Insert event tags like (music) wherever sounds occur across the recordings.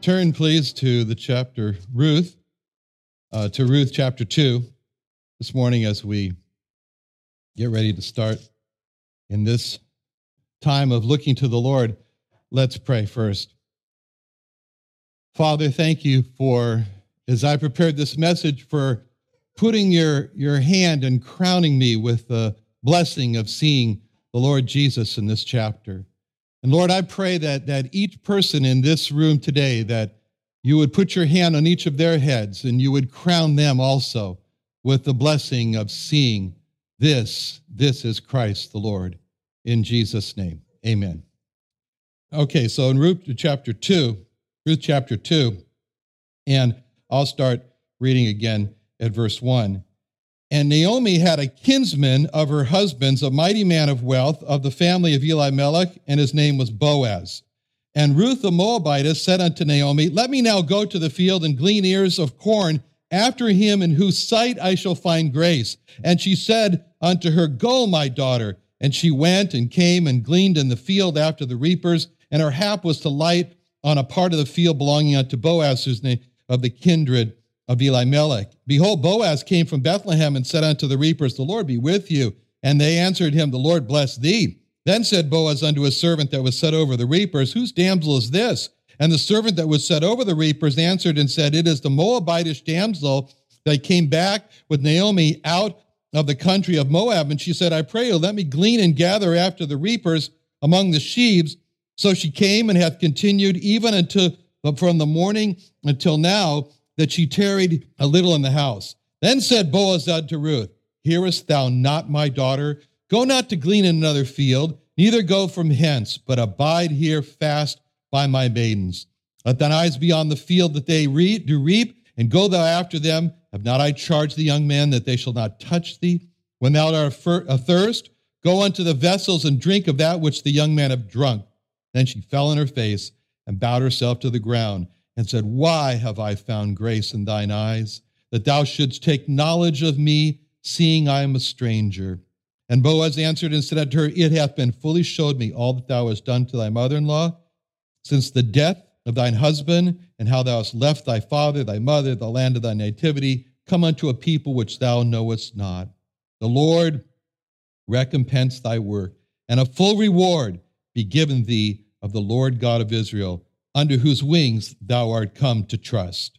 turn, please, to the chapter Ruth, uh, to Ruth chapter 2 this morning as we get ready to start in this time of looking to the Lord. Let's pray first. Father, thank you for, as I prepared this message, for putting your, your hand and crowning me with the blessing of seeing the Lord Jesus in this chapter. And Lord, I pray that, that each person in this room today, that you would put your hand on each of their heads and you would crown them also with the blessing of seeing this. This is Christ the Lord. In Jesus' name, amen. Okay, so in Ruth chapter 2, Ruth chapter 2, and I'll start reading again at verse 1. And Naomi had a kinsman of her husband's, a mighty man of wealth of the family of Elimelech, and his name was Boaz. And Ruth the Moabitess said unto Naomi, Let me now go to the field and glean ears of corn after him in whose sight I shall find grace. And she said unto her, Go, my daughter. And she went and came and gleaned in the field after the reapers, and her hap was to light on a part of the field belonging unto Boaz, whose name of the kindred of Elimelech. Behold, Boaz came from Bethlehem and said unto the reapers, The Lord be with you. And they answered him, The Lord bless thee. Then said Boaz unto his servant that was set over the reapers, Whose damsel is this? And the servant that was set over the reapers answered and said, It is the Moabitish damsel that came back with Naomi out of the country of Moab. And she said, I pray you, let me glean and gather after the reapers among the sheaves. So she came and hath continued even until from the morning until now that she tarried a little in the house. Then said Boaz unto Ruth, Hearest thou not, my daughter? Go not to glean in another field, neither go from hence, but abide here fast by my maidens. Let thine eyes be on the field that they re- do reap, and go thou after them. Have not I charged the young men that they shall not touch thee? When thou art athirst, go unto the vessels and drink of that which the young men have drunk. Then she fell on her face and bowed herself to the ground and said, Why have I found grace in thine eyes, that thou shouldst take knowledge of me, seeing I am a stranger? And Boaz answered and said unto her, It hath been fully showed me all that thou hast done to thy mother in law, since the death of thine husband, and how thou hast left thy father, thy mother, the land of thy nativity, come unto a people which thou knowest not. The Lord recompense thy work, and a full reward be given thee of the Lord God of Israel under whose wings thou art come to trust.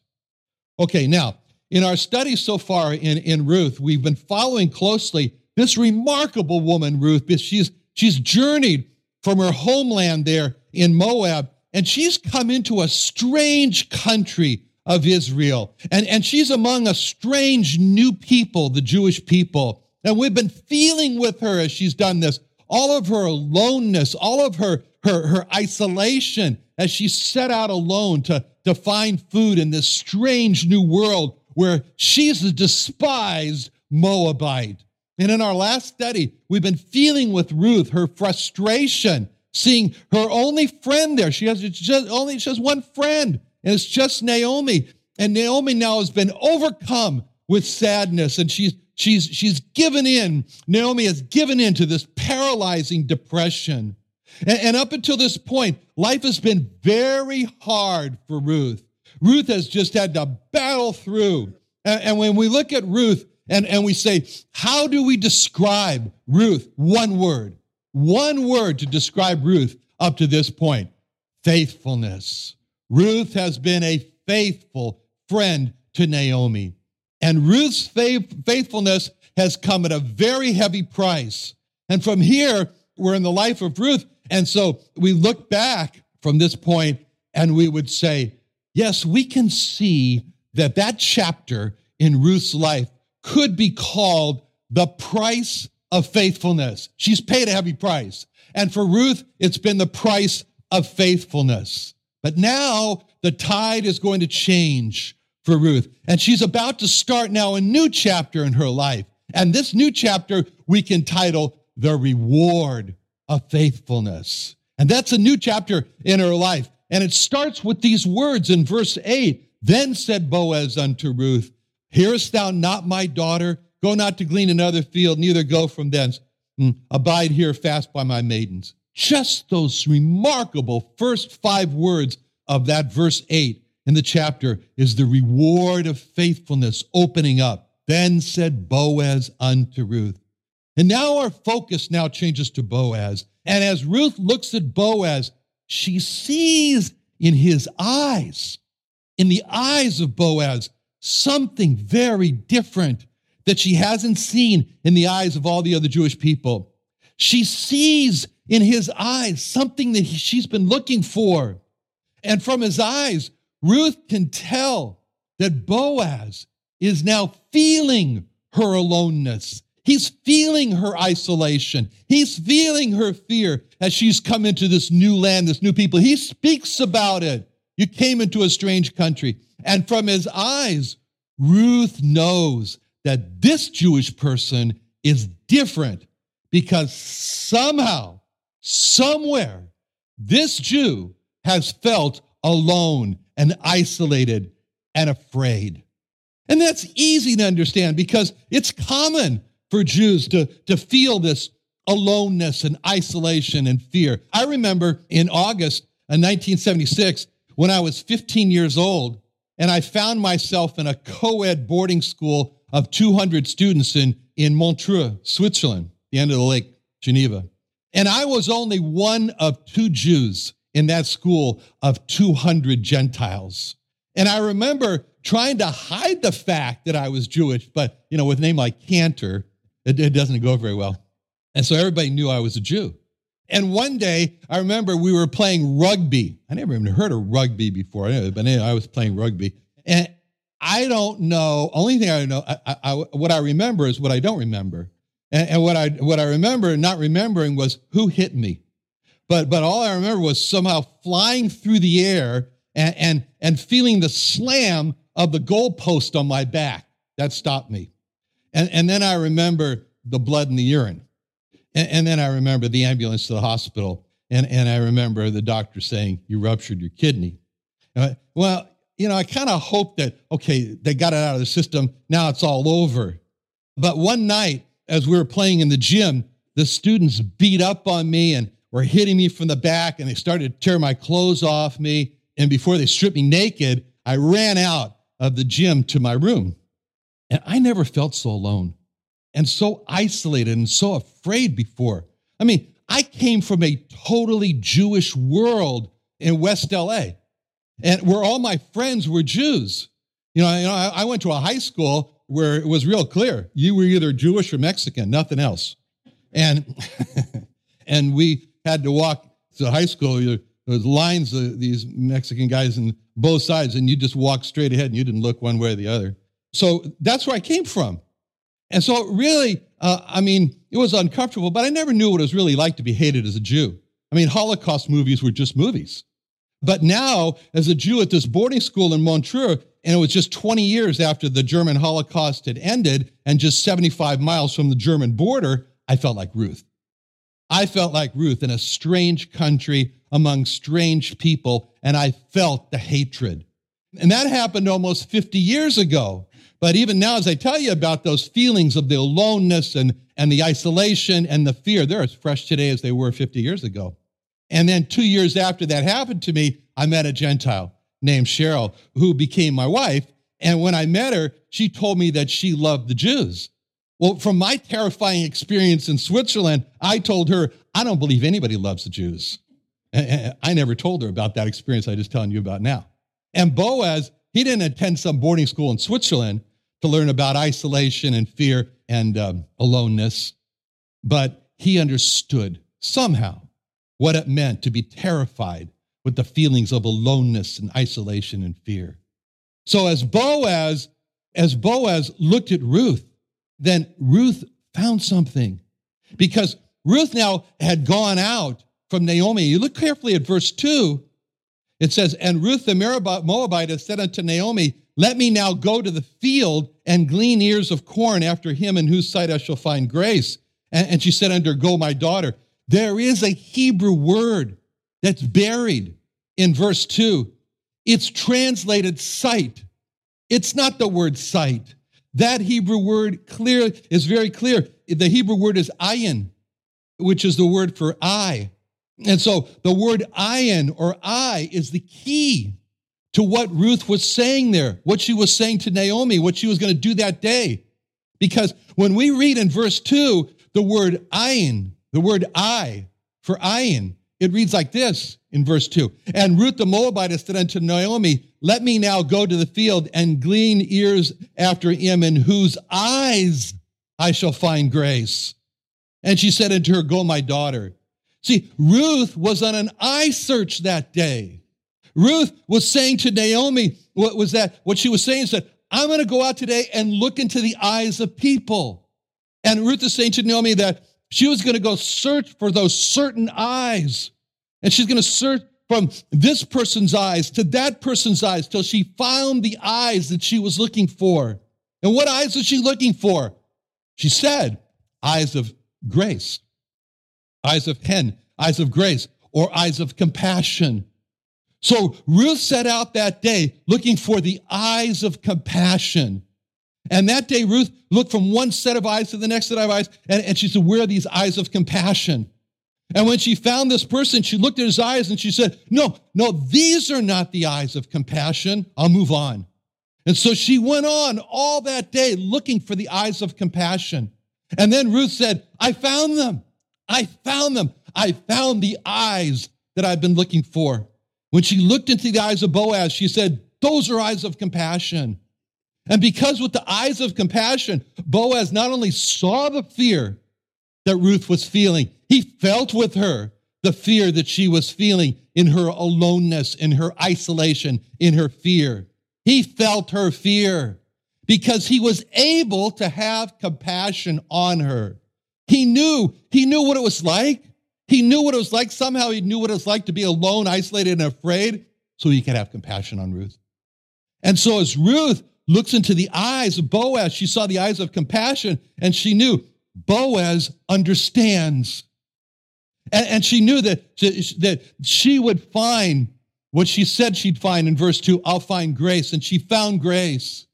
Okay, now, in our study so far in, in Ruth, we've been following closely this remarkable woman, Ruth, because she's, she's journeyed from her homeland there in Moab, and she's come into a strange country of Israel. And, and she's among a strange new people, the Jewish people. And we've been feeling with her as she's done this, all of her aloneness, all of her, her, her isolation, as she set out alone to, to find food in this strange new world where she's a despised Moabite. And in our last study, we've been feeling with Ruth her frustration, seeing her only friend there. She has just only she has one friend, and it's just Naomi. And Naomi now has been overcome with sadness, and she's she's she's given in. Naomi has given in to this paralyzing depression. And, and up until this point, life has been very hard for Ruth. Ruth has just had to battle through. And, and when we look at Ruth, and, and we say, How do we describe Ruth? One word, one word to describe Ruth up to this point faithfulness. Ruth has been a faithful friend to Naomi. And Ruth's faithfulness has come at a very heavy price. And from here, we're in the life of Ruth. And so we look back from this point and we would say, yes, we can see that that chapter in Ruth's life could be called the price of faithfulness. She's paid a heavy price. And for Ruth, it's been the price of faithfulness. But now the tide is going to change for Ruth. And she's about to start now a new chapter in her life. And this new chapter we can title The Reward of Faithfulness. And that's a new chapter in her life. And it starts with these words in verse 8 Then said Boaz unto Ruth, Hearest thou not my daughter? Go not to glean another field, neither go from thence. Mm, abide here fast by my maidens. Just those remarkable first five words of that verse 8 in the chapter is the reward of faithfulness opening up. Then said Boaz unto Ruth. And now our focus now changes to Boaz. And as Ruth looks at Boaz, she sees in his eyes, in the eyes of Boaz, something very different that she hasn't seen in the eyes of all the other Jewish people. She sees in his eyes something that she's been looking for. And from his eyes, Ruth can tell that Boaz is now feeling her aloneness. He's feeling her isolation. He's feeling her fear as she's come into this new land, this new people. He speaks about it. You came into a strange country. And from his eyes, Ruth knows that this Jewish person is different because somehow, somewhere, this Jew has felt alone and isolated and afraid. And that's easy to understand because it's common for Jews to, to feel this aloneness and isolation and fear. I remember in August of 1976, when I was 15 years old, and I found myself in a co ed boarding school of 200 students in, in Montreux, Switzerland, the end of the Lake Geneva. And I was only one of two Jews in that school of 200 Gentiles. And I remember trying to hide the fact that I was Jewish, but, you know, with a name like Cantor, it, it doesn't go very well. And so everybody knew I was a Jew. And one day, I remember we were playing rugby. I never even heard of rugby before, but anyway, I was playing rugby. And I don't know, only thing I know, I, I, what I remember is what I don't remember. And, and, what, I, what I remember not remembering was who hit me. But, but all I remember was somehow flying through the air and, and, and feeling the slam of the goalpost on my back. That stopped me. And, and then I remember the blood in the urine. And, and then I remember the ambulance to the hospital. And, and I remember the doctor saying, You ruptured your kidney. Well, you know, I kind of hoped that, okay, they got it out of the system. Now it's all over. But one night, as we were playing in the gym, the students beat up on me and were hitting me from the back and they started to tear my clothes off me. And before they stripped me naked, I ran out of the gym to my room. And I never felt so alone and so isolated and so afraid before. I mean, I came from a totally Jewish world in West LA, and where all my friends were Jews. You know, you know I, I went to a high school where it was real clear you were either Jewish or Mexican, nothing else. And (laughs) and we had to walk to high school. There was lines of these Mexican guys on both sides, and you just walked straight ahead and you didn't look one way or the other. So that's where I came from. And so, really, uh, I mean, it was uncomfortable, but I never knew what it was really like to be hated as a Jew. I mean, Holocaust movies were just movies. But now, as a Jew at this boarding school in Montreux, and it was just 20 years after the German Holocaust had ended and just 75 miles from the German border, I felt like Ruth. I felt like Ruth in a strange country among strange people, and I felt the hatred. And that happened almost 50 years ago. But even now, as I tell you about those feelings of the aloneness and, and the isolation and the fear, they're as fresh today as they were 50 years ago. And then two years after that happened to me, I met a Gentile named Cheryl who became my wife. And when I met her, she told me that she loved the Jews. Well, from my terrifying experience in Switzerland, I told her, I don't believe anybody loves the Jews. I never told her about that experience I just telling you about now. And Boaz, he didn't attend some boarding school in Switzerland to learn about isolation and fear and um, aloneness, but he understood somehow what it meant to be terrified with the feelings of aloneness and isolation and fear. So as Boaz, as Boaz looked at Ruth, then Ruth found something because Ruth now had gone out from Naomi. You look carefully at verse 2. It says, And Ruth the Moabite said unto Naomi, Let me now go to the field and glean ears of corn after him in whose sight I shall find grace. And, she said unto Go, my daughter. There is a Hebrew word that's buried in verse 2. It's translated sight. It's not the word sight. That Hebrew word clear is very clear. The Hebrew word is ayin, which is the word for eye. And so the word ayin or eye is the key to what Ruth was saying there, what she was saying to Naomi, what she was going to do that day. Because when we read in verse 2, the word ayin, the word I for ayin, it reads like this in verse 2 And Ruth the Moabite said unto Naomi, Let me now go to the field and glean ears after him, in whose eyes eye shall find grace. And she said unto her, Go, my daughter. See, Ruth was on an eye search that day. Ruth was saying to Naomi, what was that? What she was saying is that I'm going to go out today and look into the eyes of people. And Ruth is saying to Naomi that she was going to go search for those certain eyes. And she's going to search from this person's eyes to that person's eyes till she found the eyes that she was looking for. And what eyes was she looking for? She said, eyes of grace eyes of hen, eyes of grace, or eyes of compassion. So Ruth set out that day looking for the eyes of compassion. And that day, Ruth looked from one set of eyes to the next set of eyes, and, and she said, Where are these eyes of compassion? And when she found this person, she looked at his eyes and she said, No, no, these are not the eyes of compassion. I'll move on. And so she went on all that day looking for the eyes of compassion. And then Ruth said, I found them. I found them. I found the eyes that I've been looking for. When she looked into the eyes of Boaz, she said, Those are eyes of compassion. And because with the eyes of compassion, Boaz not only saw the fear that Ruth was feeling, he felt with her the fear that she was feeling in her aloneness, in her isolation, in her fear. He felt her fear because he was able to have compassion on her. He knew, he knew what it was like. He knew what it was like. Somehow he knew what it was like to be alone, isolated, and afraid, so he could have compassion on Ruth. And so as Ruth looks into the eyes of Boaz, she saw the eyes of compassion, and she knew Boaz understands. And, and she knew that, that she would find what she said she'd find in verse 2 I'll find grace. And she found grace,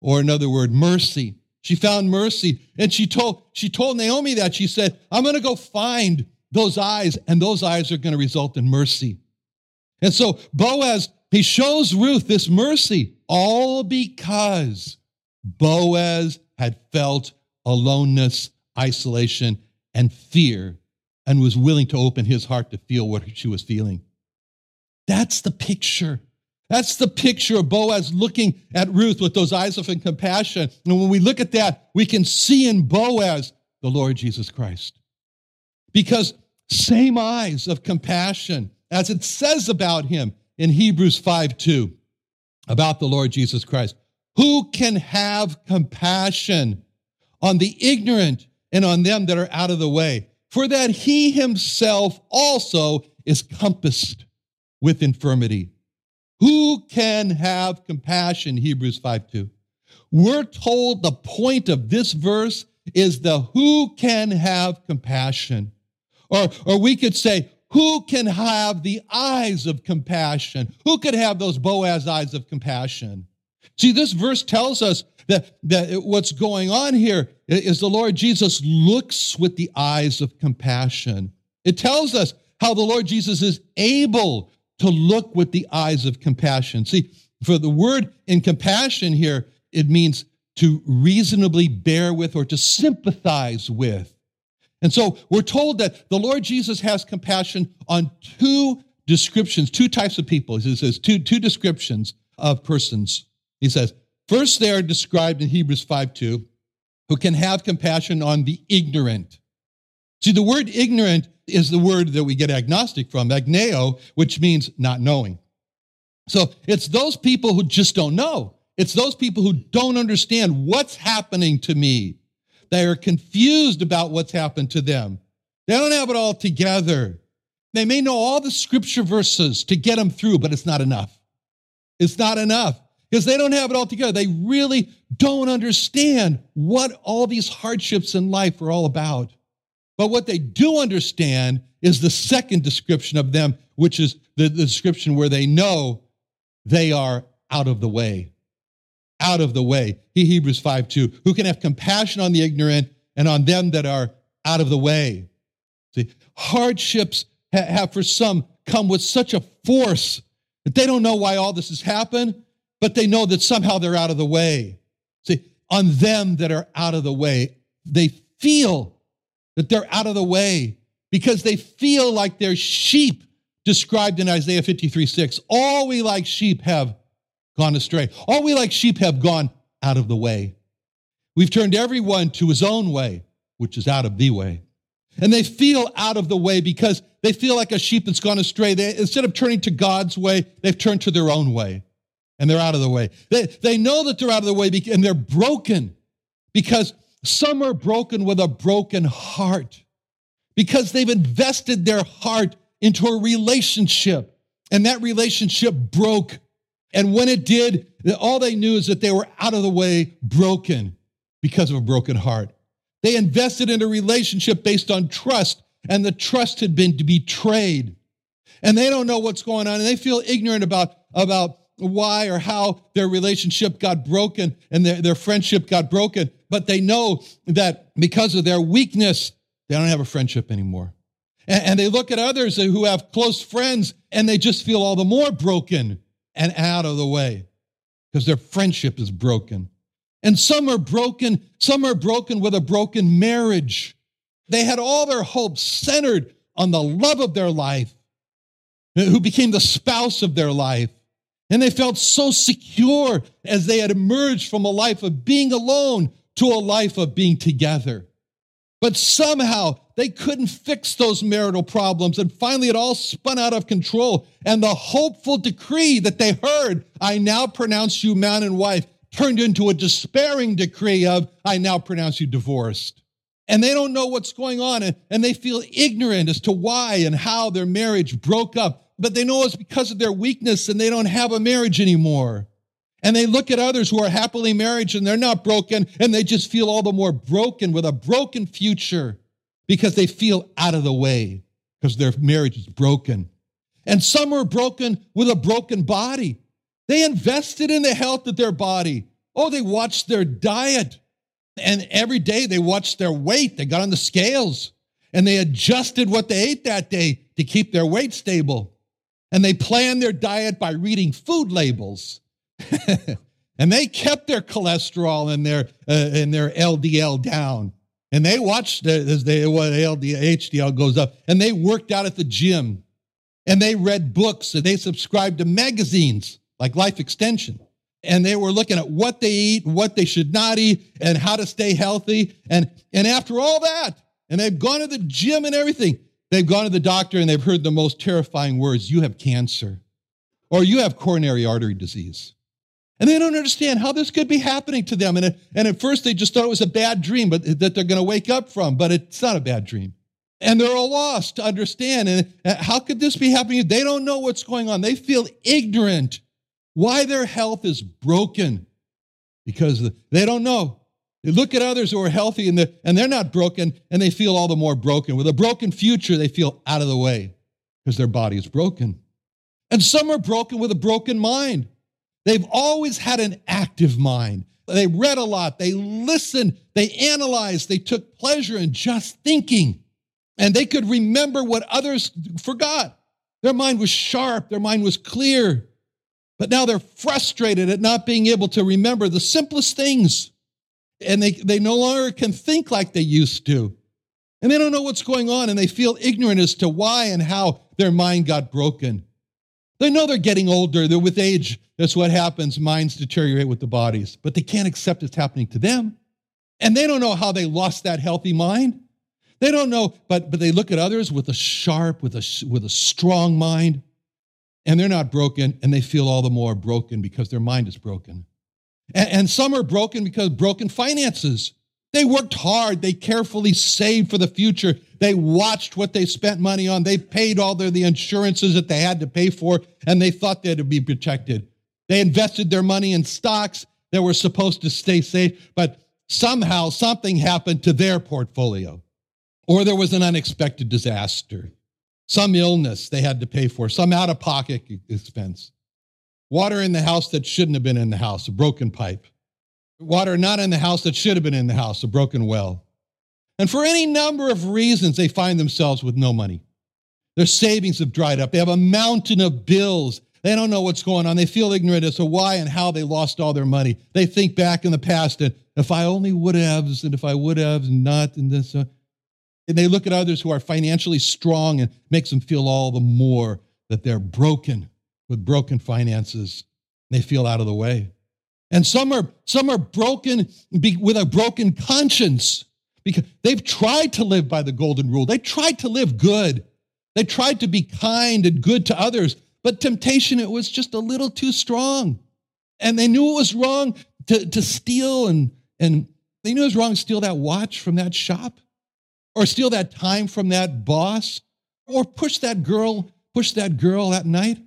or another word, mercy. She found mercy. And she told, she told Naomi that. She said, I'm going to go find those eyes, and those eyes are going to result in mercy. And so Boaz, he shows Ruth this mercy, all because Boaz had felt aloneness, isolation, and fear, and was willing to open his heart to feel what she was feeling. That's the picture that's the picture of Boaz looking at Ruth with those eyes of compassion. And when we look at that, we can see in Boaz the Lord Jesus Christ. Because same eyes of compassion, as it says about him in Hebrews 5 2, about the Lord Jesus Christ. Who can have compassion on the ignorant and on them that are out of the way? For that he himself also is compassed with infirmity. Who can have compassion? Hebrews 5 2. We're told the point of this verse is the who can have compassion. Or, or we could say, who can have the eyes of compassion? Who could have those Boaz eyes of compassion? See, this verse tells us that, that what's going on here is the Lord Jesus looks with the eyes of compassion. It tells us how the Lord Jesus is able to look with the eyes of compassion. See, for the word in compassion here, it means to reasonably bear with or to sympathize with. And so we're told that the Lord Jesus has compassion on two descriptions, two types of people. He says two, two descriptions of persons. He says, first, they are described in Hebrews 5 2, who can have compassion on the ignorant. See, the word ignorant is the word that we get agnostic from, agneo, which means not knowing. So it's those people who just don't know. It's those people who don't understand what's happening to me. They are confused about what's happened to them. They don't have it all together. They may know all the scripture verses to get them through, but it's not enough. It's not enough because they don't have it all together. They really don't understand what all these hardships in life are all about. But what they do understand is the second description of them, which is the, the description where they know they are out of the way out of the way. He, Hebrews 5 2, who can have compassion on the ignorant and on them that are out of the way. See, hardships ha- have for some come with such a force that they don't know why all this has happened, but they know that somehow they're out of the way. See, on them that are out of the way, they feel that they're out of the way because they feel like they're sheep described in Isaiah 53 6. All we like sheep have gone astray. All we like sheep have gone out of the way. We've turned everyone to his own way, which is out of the way. And they feel out of the way because they feel like a sheep that's gone astray. They, instead of turning to God's way, they've turned to their own way and they're out of the way. They, they know that they're out of the way and they're broken because some are broken with a broken heart because they've invested their heart into a relationship and that relationship broke and when it did, all they knew is that they were out of the way, broken because of a broken heart. They invested in a relationship based on trust, and the trust had been betrayed. And they don't know what's going on, and they feel ignorant about, about why or how their relationship got broken and their, their friendship got broken. But they know that because of their weakness, they don't have a friendship anymore. And, and they look at others who have close friends and they just feel all the more broken and out of the way because their friendship is broken. And some are broken, some are broken with a broken marriage. They had all their hopes centered on the love of their life, who became the spouse of their life. And they felt so secure as they had emerged from a life of being alone to a life of being together. But somehow they couldn't fix those marital problems. And finally, it all spun out of control. And the hopeful decree that they heard, I now pronounce you man and wife, turned into a despairing decree of, I now pronounce you divorced. And they don't know what's going on. And, and they feel ignorant as to why and how their marriage broke up. But they know it's because of their weakness and they don't have a marriage anymore. And they look at others who are happily married and they're not broken, and they just feel all the more broken with a broken future because they feel out of the way because their marriage is broken. And some are broken with a broken body. They invested in the health of their body. Oh, they watched their diet. And every day they watched their weight. They got on the scales and they adjusted what they ate that day to keep their weight stable. And they planned their diet by reading food labels. (laughs) and they kept their cholesterol and their uh, and their LDL down. And they watched as they what HDL goes up, and they worked out at the gym, and they read books, and they subscribed to magazines like Life Extension, and they were looking at what they eat, what they should not eat, and how to stay healthy. And and after all that, and they've gone to the gym and everything, they've gone to the doctor and they've heard the most terrifying words: "You have cancer," or "You have coronary artery disease." And they don't understand how this could be happening to them. And, and at first they just thought it was a bad dream, but that they're going to wake up from, but it's not a bad dream. And they're all lost to understand. And uh, how could this be happening? They don't know what's going on. They feel ignorant why their health is broken, because they don't know. They look at others who are healthy and they're, and they're not broken, and they feel all the more broken. With a broken future, they feel out of the way because their body is broken. And some are broken with a broken mind. They've always had an active mind. They read a lot, they listened, they analyzed, they took pleasure in just thinking. And they could remember what others forgot. Their mind was sharp, their mind was clear. But now they're frustrated at not being able to remember the simplest things. And they, they no longer can think like they used to. And they don't know what's going on, and they feel ignorant as to why and how their mind got broken. They know they're getting older, they're with age. That's what happens. Minds deteriorate with the bodies, but they can't accept it's happening to them. And they don't know how they lost that healthy mind. They don't know, but, but they look at others with a sharp, with a, with a strong mind, and they're not broken, and they feel all the more broken because their mind is broken. And, and some are broken because broken finances. They worked hard. They carefully saved for the future. They watched what they spent money on. They paid all their, the insurances that they had to pay for, and they thought they'd be protected. They invested their money in stocks that were supposed to stay safe, but somehow something happened to their portfolio, or there was an unexpected disaster, some illness they had to pay for, some out of pocket expense. Water in the house that shouldn't have been in the house, a broken pipe. Water not in the house that should have been in the house, a broken well. And for any number of reasons, they find themselves with no money. Their savings have dried up. They have a mountain of bills. They don't know what's going on. They feel ignorant as to why and how they lost all their money. They think back in the past and if I only would have, and if I would have, not, and this. Uh, and they look at others who are financially strong and makes them feel all the more that they're broken with broken finances. They feel out of the way. And some are, some are broken with a broken conscience because they've tried to live by the golden rule. They tried to live good. They tried to be kind and good to others, but temptation, it was just a little too strong. And they knew it was wrong to, to steal and, and they knew it was wrong to steal that watch from that shop or steal that time from that boss or push that girl, push that girl that night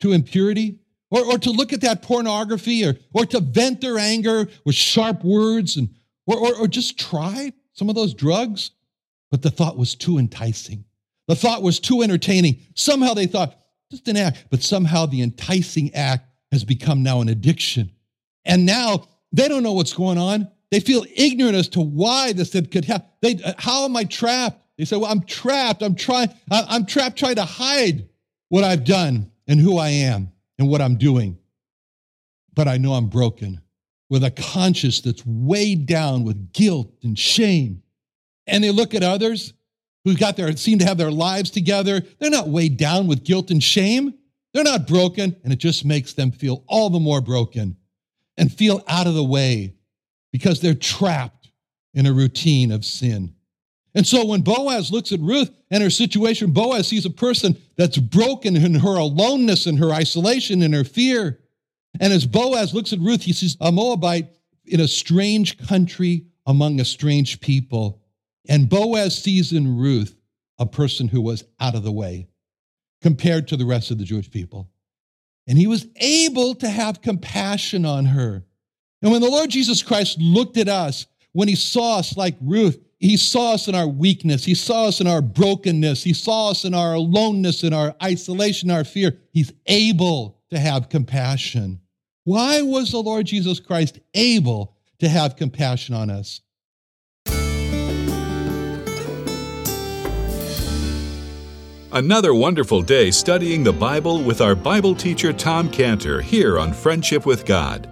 to impurity or, or to look at that pornography or, or to vent their anger with sharp words and, or, or, or just try some of those drugs. But the thought was too enticing. The thought was too entertaining. Somehow they thought, just an act, but somehow the enticing act has become now an addiction. And now they don't know what's going on. They feel ignorant as to why this could happen. They, how am I trapped? They say, well, I'm trapped. I'm trying, I'm trapped trying to hide what I've done and who I am and what I'm doing. But I know I'm broken with a conscience that's weighed down with guilt and shame. And they look at others who got their seem to have their lives together. They're not weighed down with guilt and shame. They're not broken, and it just makes them feel all the more broken and feel out of the way because they're trapped in a routine of sin. And so when Boaz looks at Ruth and her situation, Boaz sees a person that's broken in her aloneness and her isolation and her fear. And as Boaz looks at Ruth, he sees a Moabite in a strange country among a strange people. And Boaz sees in Ruth a person who was out of the way compared to the rest of the Jewish people. And he was able to have compassion on her. And when the Lord Jesus Christ looked at us, when he saw us like Ruth, he saw us in our weakness. He saw us in our brokenness. He saw us in our aloneness, in our isolation, our fear. He's able to have compassion. Why was the Lord Jesus Christ able to have compassion on us? Another wonderful day studying the Bible with our Bible teacher Tom Cantor here on Friendship with God.